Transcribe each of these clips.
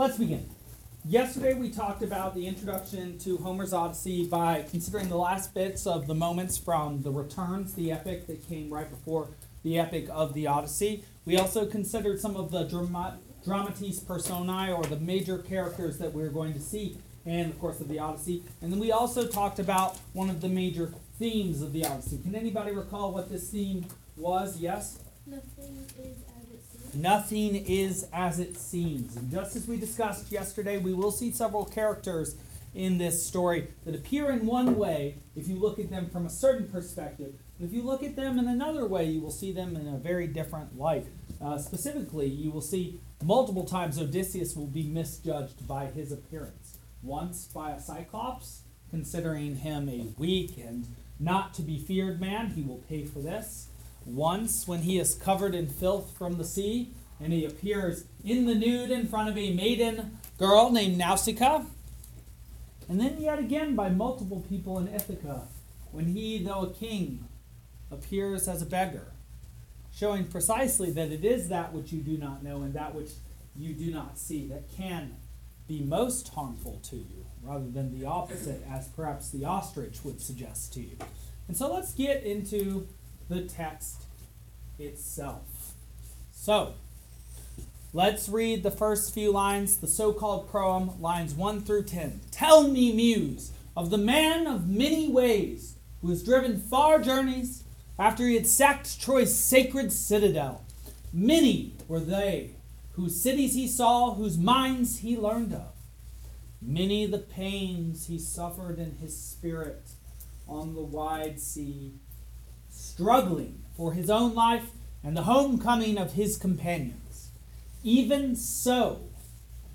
Let's begin. Yesterday we talked about the introduction to Homer's Odyssey by considering the last bits of the moments from the Returns, the epic that came right before the epic of the Odyssey. We also considered some of the drama- dramatis personae, or the major characters that we're going to see in the course of the Odyssey. And then we also talked about one of the major themes of the Odyssey. Can anybody recall what this theme was? Yes? Is. Nothing is as it seems. And just as we discussed yesterday, we will see several characters in this story that appear in one way if you look at them from a certain perspective. And if you look at them in another way, you will see them in a very different light. Uh, specifically, you will see multiple times Odysseus will be misjudged by his appearance. Once by a Cyclops, considering him a weak and not to be feared man, he will pay for this once when he is covered in filth from the sea and he appears in the nude in front of a maiden girl named Nausicaa. And then yet again by multiple people in Ithaca when he, though a king, appears as a beggar, showing precisely that it is that which you do not know and that which you do not see that can be most harmful to you, rather than the opposite, as perhaps the ostrich would suggest to you. And so let's get into the text itself. So, let's read the first few lines, the so called proem, lines 1 through 10. Tell me, muse, of the man of many ways who has driven far journeys after he had sacked Troy's sacred citadel. Many were they whose cities he saw, whose minds he learned of. Many the pains he suffered in his spirit on the wide sea, struggling for his own life and the homecoming of his companions. Even so,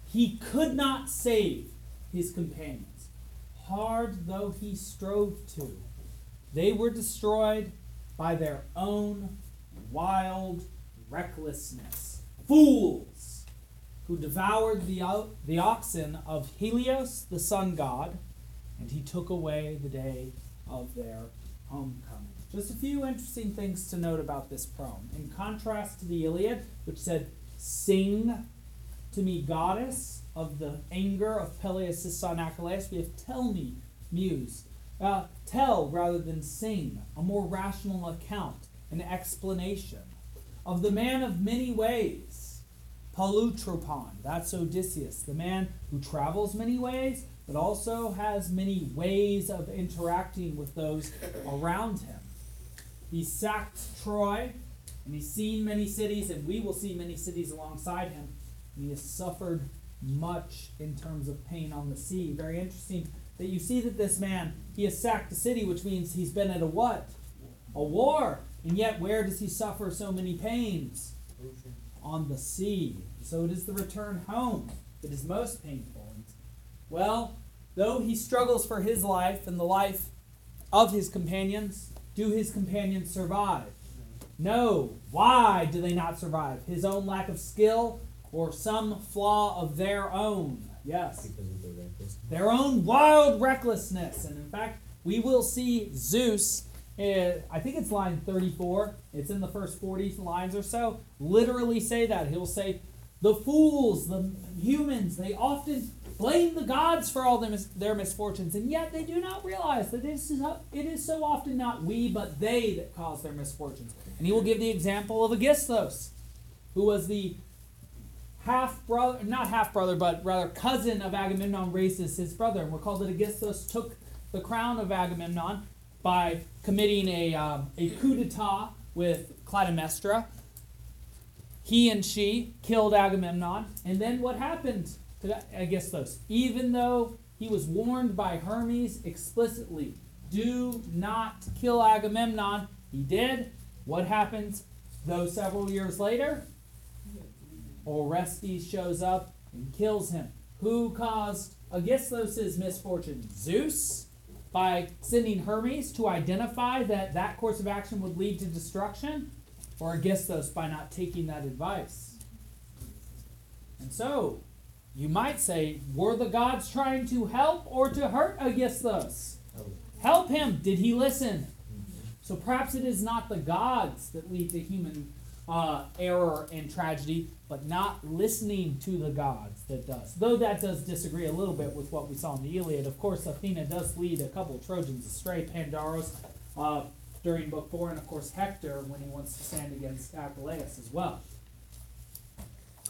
he could not save his companions, hard though he strove to. They were destroyed by their own wild recklessness. Fools who devoured the, the oxen of Helios, the sun god, and he took away the day of their homecoming. Just a few interesting things to note about this poem. In contrast to the Iliad, which said, Sing to me, goddess of the anger of Peleus' son Achilles, we have tell me, muse. Uh, tell rather than sing, a more rational account, an explanation. Of the man of many ways, Polytropon, that's Odysseus, the man who travels many ways, but also has many ways of interacting with those around him. He sacked Troy, and he's seen many cities, and we will see many cities alongside him. And he has suffered much in terms of pain on the sea. Very interesting that you see that this man, he has sacked a city, which means he's been at a what? A war. And yet, where does he suffer so many pains? On the sea. So it is the return home that is most painful. Well, though he struggles for his life and the life of his companions, do his companions survive? No. Why do they not survive? His own lack of skill or some flaw of their own? Yes. Because of the reckless. Their own wild recklessness. And in fact, we will see Zeus, uh, I think it's line 34, it's in the first 40 lines or so, literally say that. He'll say, The fools, the humans, they often blame the gods for all their, mis- their misfortunes, and yet they do not realize that it is, it is so often not we, but they that cause their misfortunes. And he will give the example of Aegisthus, who was the half brother, not half brother, but rather cousin of Agamemnon, raised as his brother. And we're called that Aegisthus took the crown of Agamemnon by committing a, um, a coup d'etat with Clytemnestra. He and she killed Agamemnon. And then what happened to those. Even though he was warned by Hermes explicitly, do not kill Agamemnon, he did. What happens, though, several years later? Orestes shows up and kills him. Who caused Aegisthus' misfortune? Zeus, by sending Hermes to identify that that course of action would lead to destruction, or Aegisthus by not taking that advice. And so, you might say, were the gods trying to help or to hurt Aegisthus? Help him. Did he listen? So perhaps it is not the gods that lead to human uh, error and tragedy, but not listening to the gods that does. Though that does disagree a little bit with what we saw in the Iliad. Of course, Athena does lead a couple of Trojans astray, Pandaros uh, during book four, and of course Hector when he wants to stand against Achilles as well.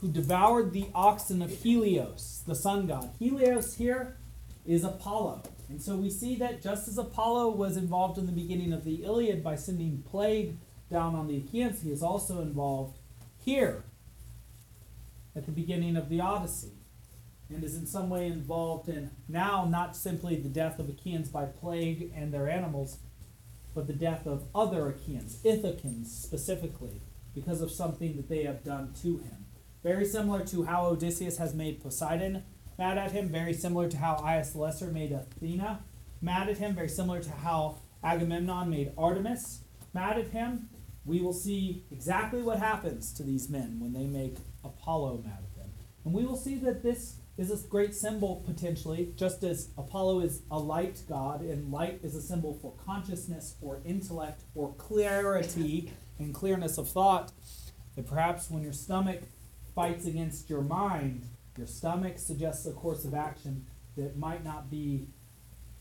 Who devoured the oxen of Helios, the sun god. Helios here is Apollo. And so we see that just as Apollo was involved in the beginning of the Iliad by sending plague down on the Achaeans, he is also involved here at the beginning of the Odyssey and is in some way involved in now not simply the death of Achaeans by plague and their animals, but the death of other Achaeans, Ithacans specifically, because of something that they have done to him. Very similar to how Odysseus has made Poseidon mad at him, very similar to how Aias the Lesser made Athena mad at him, very similar to how Agamemnon made Artemis mad at him. We will see exactly what happens to these men when they make Apollo mad at them. And we will see that this is a great symbol potentially, just as Apollo is a light god, and light is a symbol for consciousness or intellect or clarity and clearness of thought. That perhaps when your stomach fights against your mind, your stomach suggests a course of action that might not be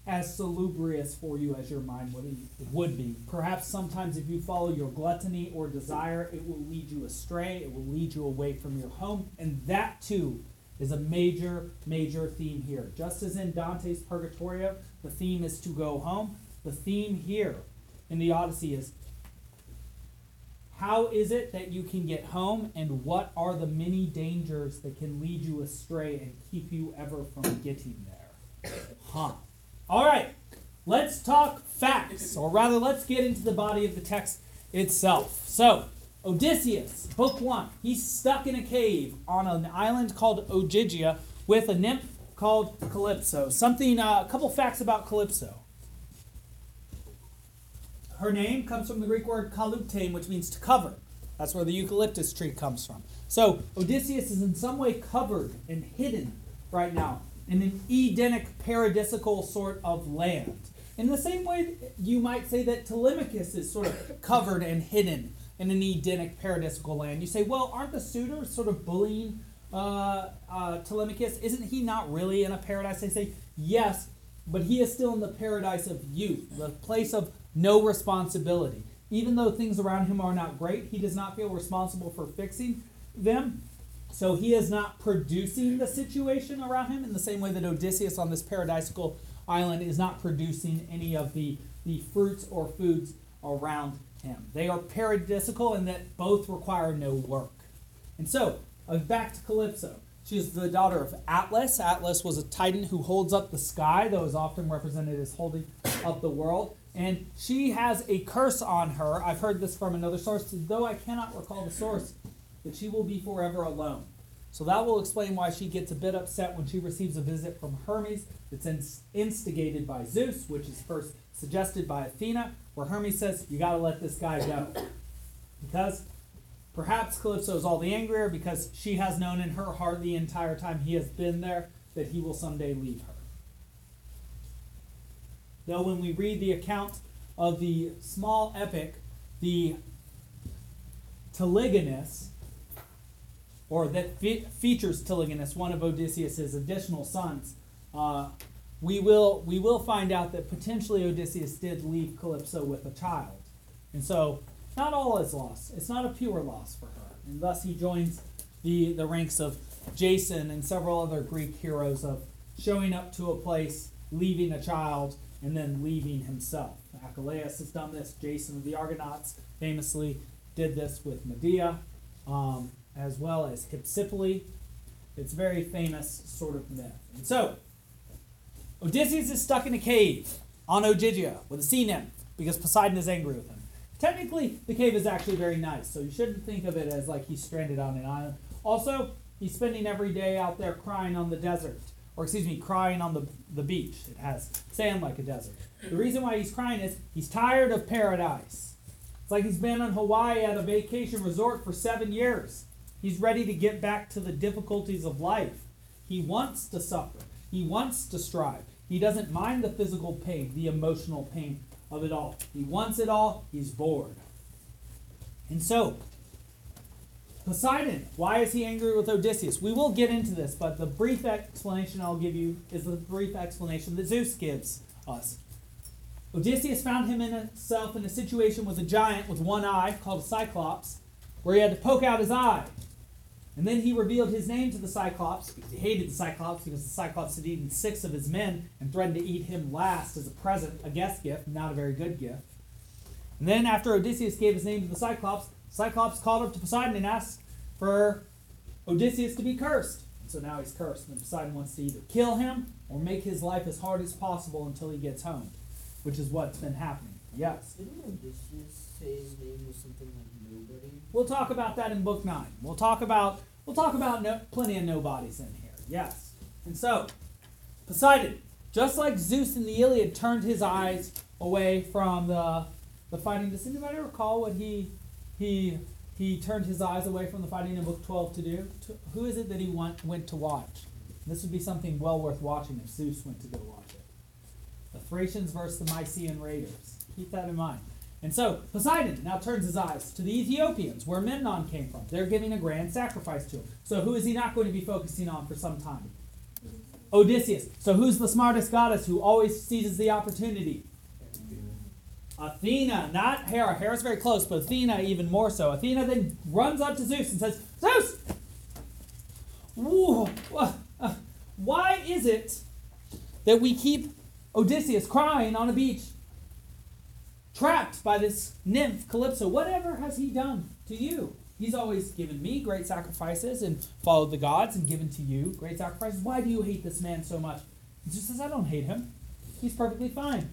as salubrious for you as your mind would, would be. Perhaps sometimes if you follow your gluttony or desire, it will lead you astray, it will lead you away from your home, and that too is a major, major theme here. Just as in Dante's Purgatorio, the theme is to go home, the theme here in the Odyssey is how is it that you can get home, and what are the many dangers that can lead you astray and keep you ever from getting there? Huh. All right, let's talk facts, or rather, let's get into the body of the text itself. So, Odysseus, book one, he's stuck in a cave on an island called Ogygia with a nymph called Calypso. Something, uh, a couple facts about Calypso. Her name comes from the Greek word kaluptein, which means to cover. That's where the eucalyptus tree comes from. So Odysseus is in some way covered and hidden right now in an Edenic paradisical sort of land. In the same way, you might say that Telemachus is sort of covered and hidden in an Edenic paradisical land. You say, well, aren't the suitors sort of bullying uh, uh, Telemachus? Isn't he not really in a paradise? They say, yes, but he is still in the paradise of youth, the place of no responsibility. Even though things around him are not great, he does not feel responsible for fixing them. So he is not producing the situation around him in the same way that Odysseus on this paradisical island is not producing any of the, the fruits or foods around him. They are paradisical in that both require no work. And so, uh, back to Calypso. She is the daughter of Atlas. Atlas was a titan who holds up the sky, though is often represented as holding up the world. And she has a curse on her. I've heard this from another source, though I cannot recall the source, that she will be forever alone. So that will explain why she gets a bit upset when she receives a visit from Hermes that's instigated by Zeus, which is first suggested by Athena, where Hermes says, You gotta let this guy go. Because perhaps Calypso is all the angrier because she has known in her heart the entire time he has been there that he will someday leave her. Though when we read the account of the small epic, the Telegonus, or that fe- features Telegonus, one of Odysseus's additional sons, uh, we will we will find out that potentially Odysseus did leave Calypso with a child, and so not all is lost. It's not a pure loss for her, and thus he joins the the ranks of Jason and several other Greek heroes of showing up to a place, leaving a child, and then leaving himself. Achilles has done this. Jason of the Argonauts famously did this with Medea, um, as well as Hypsipyle. It's a very famous sort of myth. And so, Odysseus is stuck in a cave on Ogygia with a sea nymph because Poseidon is angry with him. Technically, the cave is actually very nice, so you shouldn't think of it as like he's stranded on an island. Also, he's spending every day out there crying on the desert or excuse me, crying on the, the beach. It has sand like a desert. The reason why he's crying is he's tired of paradise. It's like he's been in Hawaii at a vacation resort for seven years. He's ready to get back to the difficulties of life. He wants to suffer, he wants to strive. He doesn't mind the physical pain, the emotional pain of it all. He wants it all, he's bored. And so, Poseidon, why is he angry with Odysseus? We will get into this, but the brief explanation I'll give you is the brief explanation that Zeus gives us. Odysseus found himself in a situation with a giant with one eye called a Cyclops, where he had to poke out his eye. And then he revealed his name to the Cyclops because he hated the Cyclops because the Cyclops had eaten six of his men and threatened to eat him last as a present, a guest gift, not a very good gift. And then after Odysseus gave his name to the Cyclops, Cyclops called up to Poseidon and asked for Odysseus to be cursed. And so now he's cursed, and Poseidon wants to either kill him or make his life as hard as possible until he gets home, which is what's been happening. Yes. Didn't Odysseus say his name was something like nobody? We'll talk about that in book nine. We'll talk about we'll talk about no, plenty of nobodies in here. Yes. And so, Poseidon, just like Zeus in the Iliad turned his eyes away from the the fighting. Does anybody recall what he he he turned his eyes away from the fighting in book twelve to do? To, who is it that he want, went to watch? This would be something well worth watching if Zeus went to go watch it. The Thracians versus the Mycenaean raiders. Keep that in mind. And so Poseidon now turns his eyes to the Ethiopians, where Memnon came from. They're giving a grand sacrifice to him. So who is he not going to be focusing on for some time? Odysseus. So who's the smartest goddess who always seizes the opportunity? Athena, not Hera. Hera's very close, but Athena even more so. Athena then runs up to Zeus and says, Zeus! Whoa, uh, why is it that we keep Odysseus crying on a beach trapped by this nymph Calypso. Whatever has he done to you? He's always given me great sacrifices and followed the gods and given to you great sacrifices. Why do you hate this man so much? He just says, I don't hate him. He's perfectly fine.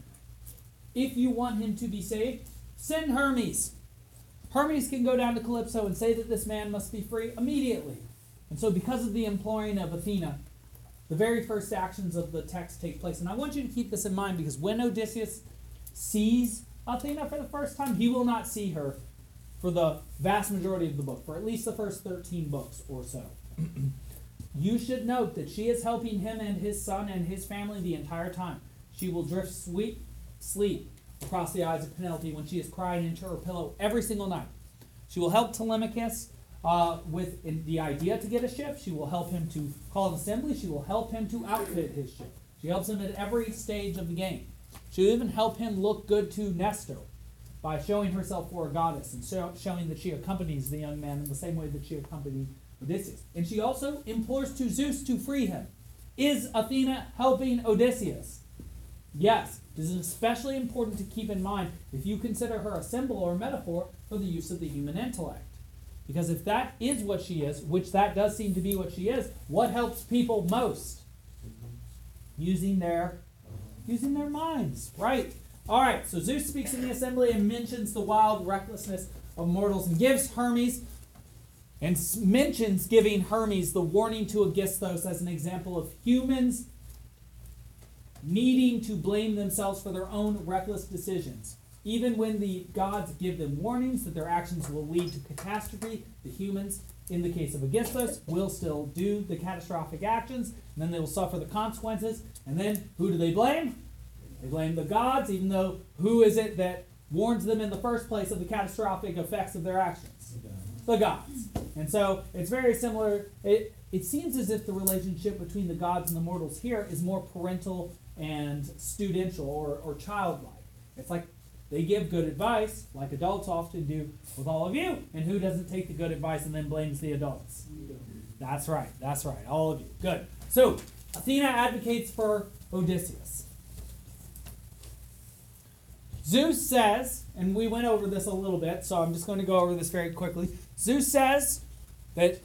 If you want him to be saved, send Hermes. Hermes can go down to Calypso and say that this man must be free immediately. And so, because of the imploring of Athena, the very first actions of the text take place. And I want you to keep this in mind because when Odysseus sees Athena for the first time, he will not see her for the vast majority of the book, for at least the first 13 books or so. you should note that she is helping him and his son and his family the entire time. She will drift sweet sleep across the eyes of Penelope when she is crying into her pillow every single night. She will help Telemachus uh, with the idea to get a ship. She will help him to call an assembly. She will help him to outfit his ship. She helps him at every stage of the game. She'll even help him look good to Nestor by showing herself for a goddess and show, showing that she accompanies the young man in the same way that she accompanied Odysseus. And she also implores to Zeus to free him. Is Athena helping Odysseus? Yes. This is especially important to keep in mind if you consider her a symbol or a metaphor for the use of the human intellect. Because if that is what she is, which that does seem to be what she is, what helps people most? Using their using their minds, right? All right, so Zeus speaks in the assembly and mentions the wild recklessness of mortals and gives Hermes and mentions giving Hermes the warning to Aegisthus as an example of humans needing to blame themselves for their own reckless decisions. Even when the gods give them warnings that their actions will lead to catastrophe, the humans, in the case of Aegisthus, will still do the catastrophic actions, and then they will suffer the consequences. And then who do they blame? They blame the gods, even though who is it that warns them in the first place of the catastrophic effects of their actions? The gods. And so it's very similar. It, it seems as if the relationship between the gods and the mortals here is more parental and studential or, or childlike. It's like they give good advice, like adults often do with all of you. And who doesn't take the good advice and then blames the adults? That's right. That's right. All of you. Good. So Athena advocates for Odysseus. Zeus says, and we went over this a little bit, so I'm just going to go over this very quickly. Zeus says that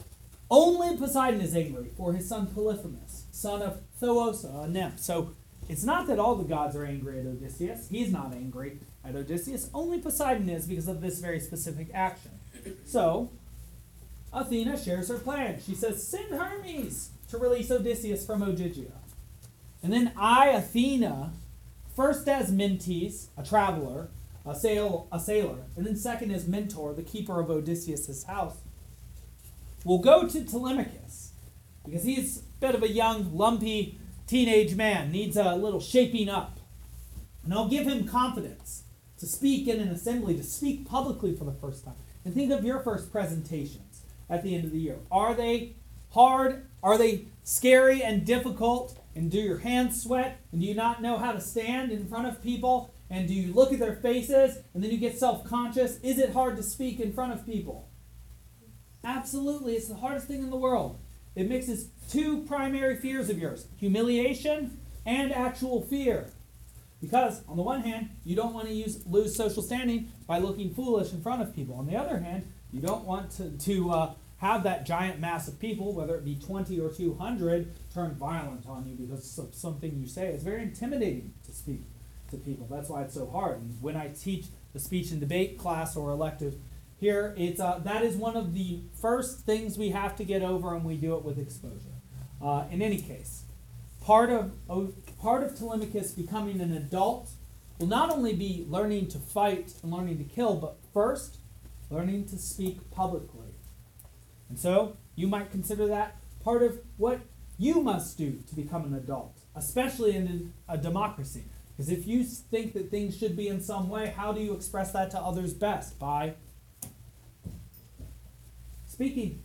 only Poseidon is angry for his son Polyphemus, son of Thoosa, a uh, nymph. So it's not that all the gods are angry at Odysseus. He's not angry at Odysseus. Only Poseidon is because of this very specific action. So, Athena shares her plan. She says, Send Hermes to release Odysseus from Ogygia. And then I, Athena, first as Mentes, a traveler, a, sail, a sailor, and then second as Mentor, the keeper of Odysseus' house, will go to Telemachus because he's a bit of a young, lumpy teenage man, needs a little shaping up. And I'll give him confidence to speak in an assembly, to speak publicly for the first time. And think of your first presentations. at the end of the year? Are they hard? Are they scary and difficult? And do your hands sweat? And do you not know how to stand in front of people? And do you look at their faces and then you get self conscious? Is it hard to speak in front of people? Absolutely. It's the hardest thing in the world. It mixes two primary fears of yours humiliation and actual fear. Because, on the one hand, you don't want to use, lose social standing by looking foolish in front of people. On the other hand, you don't want to, to uh, have that giant mass of people, whether it be 20 or 200, turn violent on you because of something you say. It's very intimidating to speak to people. That's why it's so hard. And when I teach the speech and debate class or elective here, it's uh, that is one of the first things we have to get over, and we do it with exposure. Uh, in any case, part of oh, part of Telemachus becoming an adult will not only be learning to fight and learning to kill, but first learning to speak publicly. And so you might consider that part of what you must do to become an adult, especially in a democracy. Because if you think that things should be in some way, how do you express that to others best? By speaking,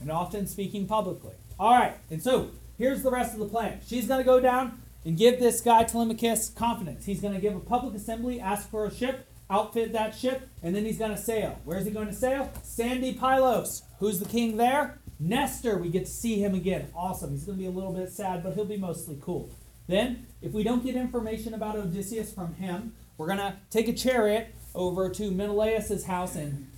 and often speaking publicly. All right, and so here's the rest of the plan. She's going to go down and give this guy Telemachus confidence. He's going to give a public assembly, ask for a ship, outfit that ship, and then he's going to sail. Where's he going to sail? Sandy Pylos. Who's the king there? Nestor. We get to see him again. Awesome. He's going to be a little bit sad, but he'll be mostly cool. Then, if we don't get information about Odysseus from him, we're going to take a chariot over to Menelaus' house in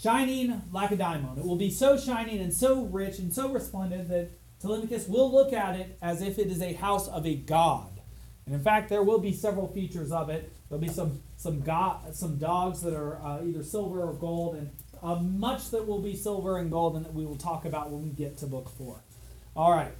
shining like a Lacedaemon. It will be so shining and so rich and so resplendent that Telemachus will look at it as if it is a house of a god. And in fact, there will be several features of it. There'll be some some some dogs that are uh, either silver or gold, and uh, much that will be silver and gold, and that we will talk about when we get to book four. All right.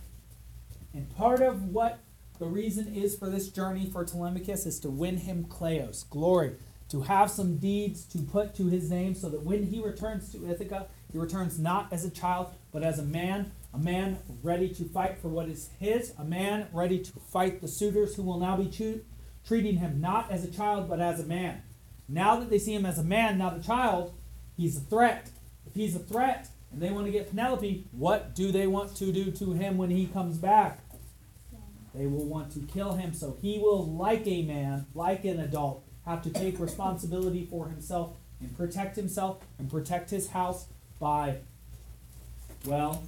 And part of what the reason is for this journey for Telemachus is to win him Kleos, glory, to have some deeds to put to his name, so that when he returns to Ithaca, he returns not as a child, but as a man a man ready to fight for what is his, a man ready to fight the suitors who will now be cho- treating him not as a child but as a man. Now that they see him as a man, not a child, he's a threat. If he's a threat and they want to get Penelope, what do they want to do to him when he comes back? They will want to kill him, so he will, like a man, like an adult, have to take responsibility for himself and protect himself and protect his house by, well,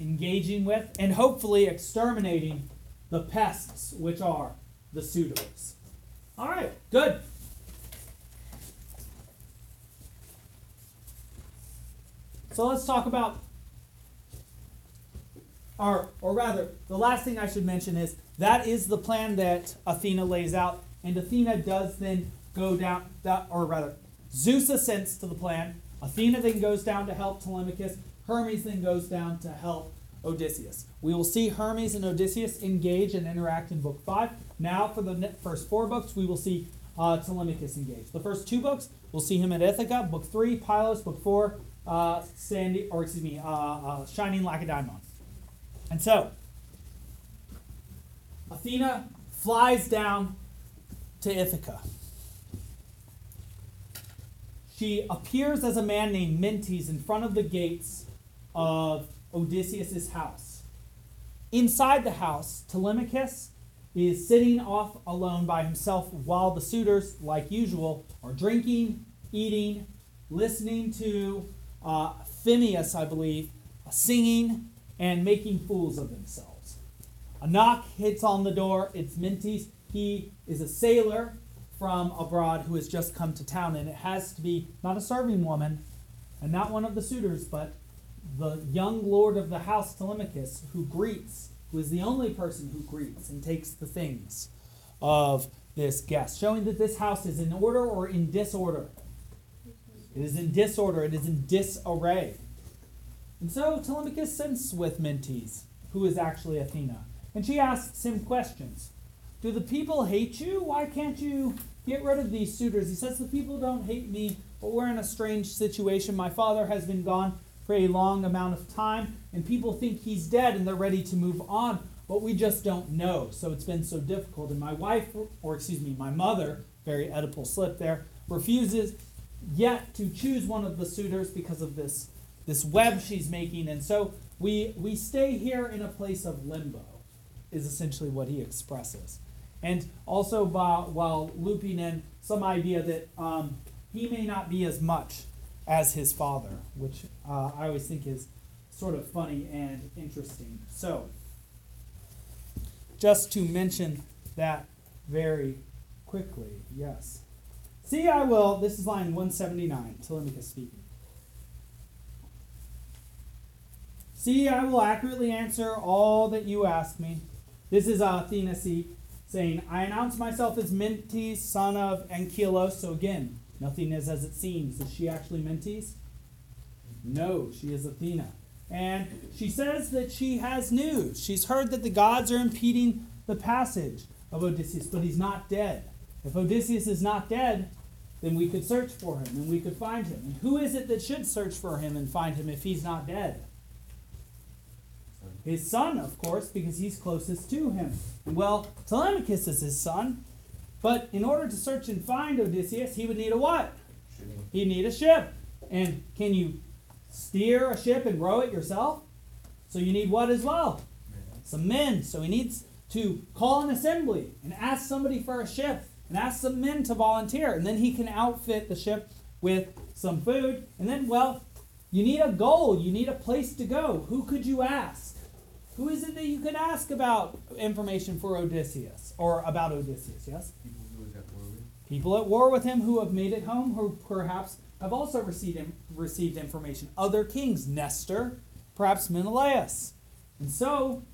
engaging with, and hopefully exterminating the pests, which are the suitors. All right, good. So let's talk about, or, or rather, the last thing I should mention is that is the plan that Athena lays out, and Athena does then go down, or rather, Zeus assents to the plan. Athena then goes down to help Telemachus. Hermes then goes down to help Odysseus. We will see Hermes and Odysseus engage and interact in Book 5. Now, for the first four books, we will see uh, Telemachus engage. The first two books, we'll see him at Ithaca. Book 3, Pylos. Book 4, uh, Sandy, or excuse me, uh, uh, Shining Lacedaemon. And so, Athena flies down to Ithaca. She appears as a man named Mentes in front of the gates of Odysseus' house. Inside the house, Telemachus is sitting off alone by himself while the suitors, like usual, are drinking, eating, listening to uh, Phemius, I believe, singing and making fools of themselves. A knock hits on the door. It's Mentes. He is a sailor from abroad who has just come to town, and it has to be not a serving woman and not one of the suitors, but the young lord of the house, Telemachus, who greets, who is the only person who greets and takes the things of this guest, showing that this house is in order or in disorder. It is in disorder, it is in disarray. And so Telemachus sends with Mentes, who is actually Athena, and she asks him questions. Do the people hate you? Why can't you get rid of these suitors? He says, The people don't hate me, but we're in a strange situation. My father has been gone for a long amount of time, and people think he's dead and they're ready to move on, but we just don't know. So it's been so difficult. And my wife, or excuse me, my mother, very Oedipal slip there, refuses yet to choose one of the suitors because of this this web she's making, and so we we stay here in a place of limbo, is essentially what he expresses, and also while while looping in some idea that um, he may not be as much as his father, which uh, I always think is sort of funny and interesting. So, just to mention that very quickly, yes. See, I will. This is line 179, Telemachus speaking. See, I will accurately answer all that you ask me. This is uh, Athena C saying, I announce myself as Mentes, son of Ankylos. So again, nothing is as it seems. Is she actually Mentes? No, she is Athena. And she says that she has news. She's heard that the gods are impeding the passage of Odysseus, but he's not dead. If Odysseus is not dead, then we could search for him and we could find him. And who is it that should search for him and find him if he's not dead? His son, of course, because he's closest to him. Well, Telemachus is his son, but in order to search and find Odysseus, he would need a what? He'd need a ship. And can you steer a ship and row it yourself? So you need what as well? Some men. So he needs to call an assembly and ask somebody for a ship and ask some men to volunteer. And then he can outfit the ship with some food. And then, well, you need a goal. You need a place to go. Who could you ask? Who is it that you could ask about information for Odysseus or about Odysseus? Yes? People who was at war with. People at war with him who have made it home, who perhaps have also received received information. Other kings, Nestor, perhaps Menelaus. And so,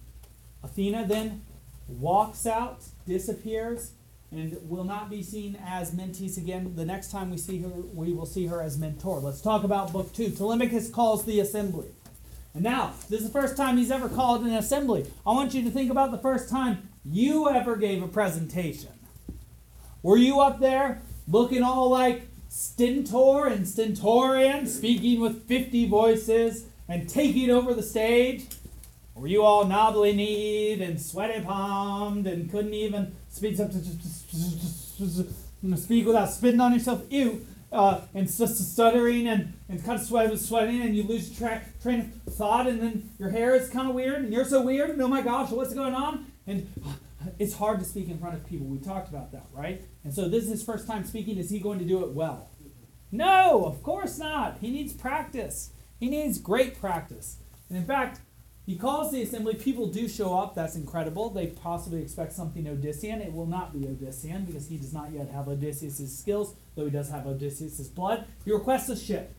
Athena then walks out, disappears, and will not be seen as Mentes again. The next time we see her, we will see her as Mentor. Let's talk about book two. Telemachus calls the assembly. And now, this is the first time he's ever called an assembly. I want you to think about the first time you ever gave a presentation. Were you up there looking all like Stentor and Stentorian, speaking with 50 voices and taking over the stage? Or were you all knobbly kneed and sweaty palmed and couldn't even speak, speak without spitting on yourself? Ew uh, and just stuttering and, and kind of sweat, sweating and you lose track train of thought and then your hair is kind of weird and you're so weird and oh my gosh what's going on? And it's hard to speak in front of people. We talked about that right? And so this is his first time speaking. Is he going to do it well? No of course not. He needs practice. He needs great practice. And in fact he calls the assembly. People do show up. That's incredible. They possibly expect something Odyssean. It will not be Odyssean because he does not yet have Odysseus' skills, though he does have Odysseus' blood. He requests a ship.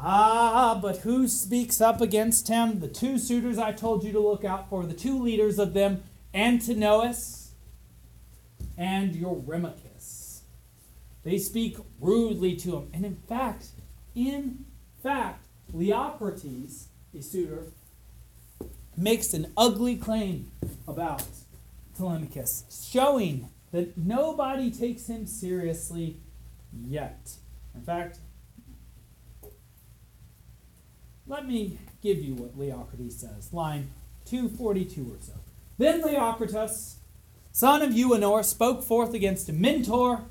Ah, but who speaks up against him? The two suitors I told you to look out for, the two leaders of them, Antinous and Eurymachus. They speak rudely to him. And in fact, in fact, Leocritus a suitor, makes an ugly claim about Telemachus, showing that nobody takes him seriously yet. In fact, let me give you what Leocritus says, line 242 or so. Then Leocritus, son of Euenor, spoke forth against a mentor,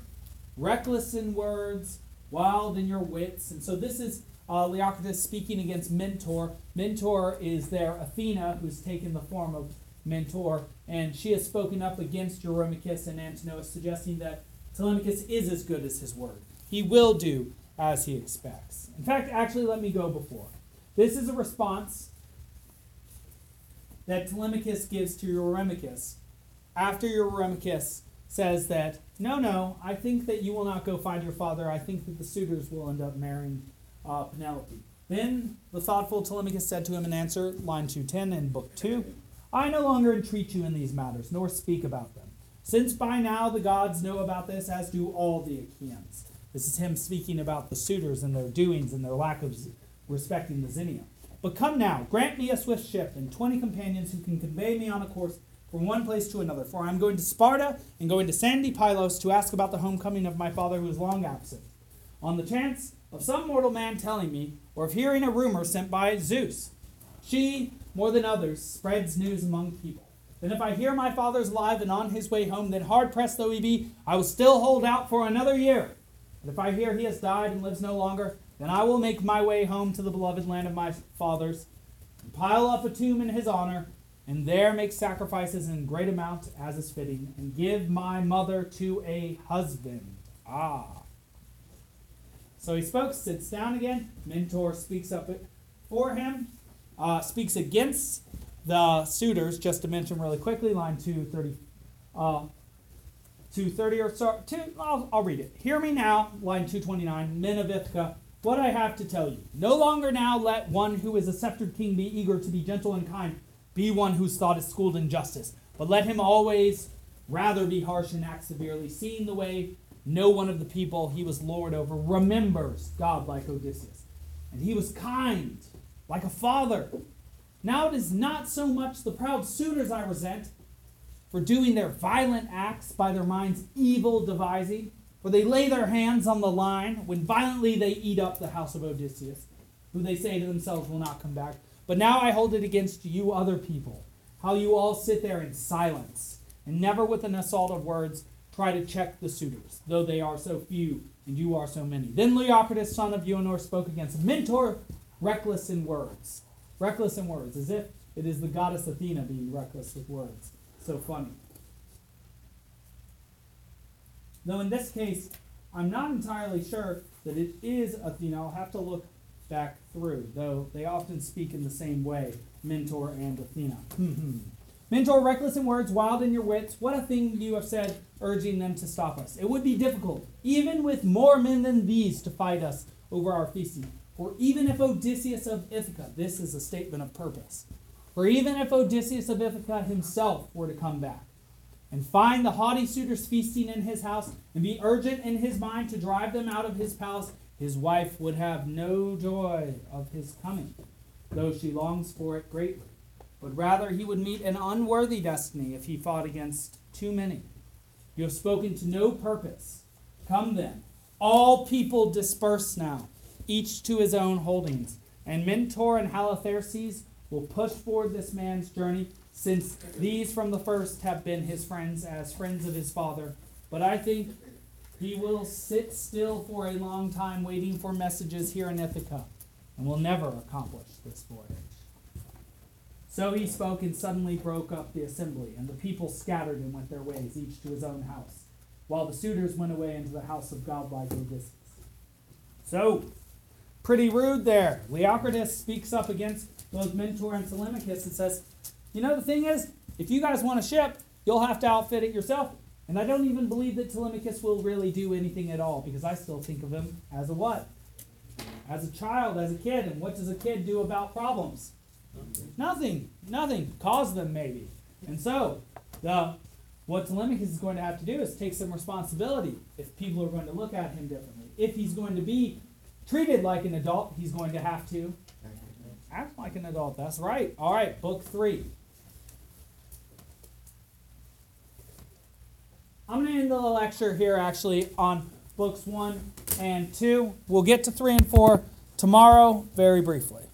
reckless in words, wild in your wits. And so this is uh, Leocritus speaking against Mentor. Mentor is there Athena, who's taken the form of Mentor, and she has spoken up against Eurymachus and Antinous, suggesting that Telemachus is as good as his word. He will do as he expects. In fact, actually, let me go before. This is a response that Telemachus gives to Eurymachus after Eurymachus says that, no, no, I think that you will not go find your father. I think that the suitors will end up marrying uh, Penelope. Then the thoughtful Telemachus said to him in answer, line 210 in book 2, I no longer entreat you in these matters, nor speak about them, since by now the gods know about this, as do all the Achaeans. This is him speaking about the suitors and their doings and their lack of respecting the Xenia. But come now, grant me a swift ship and twenty companions who can convey me on a course from one place to another. For I am going to Sparta and going to sandy Pylos to ask about the homecoming of my father who is long absent. On the chance of some mortal man telling me, or of hearing a rumor sent by Zeus. She, more than others, spreads news among people. Then if I hear my father's alive and on his way home, then hard pressed though he be, I will still hold out for another year. But if I hear he has died and lives no longer, Then I will make my way home to the beloved land of my fathers, and pile up a tomb in his honor, and there make sacrifices in great amount as is fitting, and give my mother to a husband. Ah. So he spoke, sits down again. Mentor speaks up for him, uh, speaks against the suitors. Just to mention really quickly, line 230. Uh, 230 or so. Two, I'll, I'll read it. Hear me now, line 229. Men of Ithaca, what I have to tell you. No longer now let one who is a sceptered king be eager to be gentle and kind, be one whose thought is schooled in justice. But let him always rather be harsh and act severely, seeing the way no one of the people he was lord over remembers God like Odysseus. And he was kind, like a father. Now it is not so much the proud suitors I resent, for doing their violent acts by their minds evil devising, for they lay their hands on the line when violently they eat up the house of Odysseus, who they say to themselves will not come back. But now I hold it against you other people, how you all sit there in silence, and never with an assault of words try to check the suitors, though they are so few and you are so many. Then Leocritus, son of Euenor, spoke against Mentor, reckless in words. Reckless in words, as if it is the goddess Athena being reckless with words. So funny. Though in this case, I'm not entirely sure that it is Athena. I'll have to look back through, though they often speak in the same way, Mentor and Athena. Mentor, reckless in words, wild in your wits, what a thing you have said, urging them to stop us. It would be difficult, even with more men than these, to fight us over our feasting. For even if Odysseus of Ithaca, this is a statement of purpose, for even if Odysseus of Ithaca himself were to come back, and find the haughty suitors feasting in his house, and be urgent in his mind to drive them out of his palace, his wife would have no joy of his coming, though she longs for it greatly. But rather he would meet an unworthy destiny if he fought against too many. You have spoken to no purpose. Come then. All people disperse now, each to his own holdings. And Mentor and Halitherses will push forward this man's journey, since these from the first have been his friends as friends of his father. But I think he will sit still for a long time, waiting for messages here in Ithaca, and will never accomplish this voyage. So he spoke and suddenly broke up the assembly, and the people scattered and went their ways, each to his own house, while the suitors went away into the house of godlike Odysseus. So, pretty rude there. Leocritus speaks up against both Mentor and Telemachus and says, You know, the thing is, if you guys want a ship, you'll have to outfit it yourself. And I don't even believe that Telemachus will really do anything at all, because I still think of him as a what? As a child, as a kid. And what does a kid do about problems? Nothing. Nothing. Cause them maybe. And so, the what Telemachus is going to have to do is take some responsibility if people are going to look at him differently. If he's going to be treated like an adult, he's going to have to act like an adult. That's right. All right, book three. I'm going to end the lecture here actually on books one and two. We'll get to three and four tomorrow very briefly.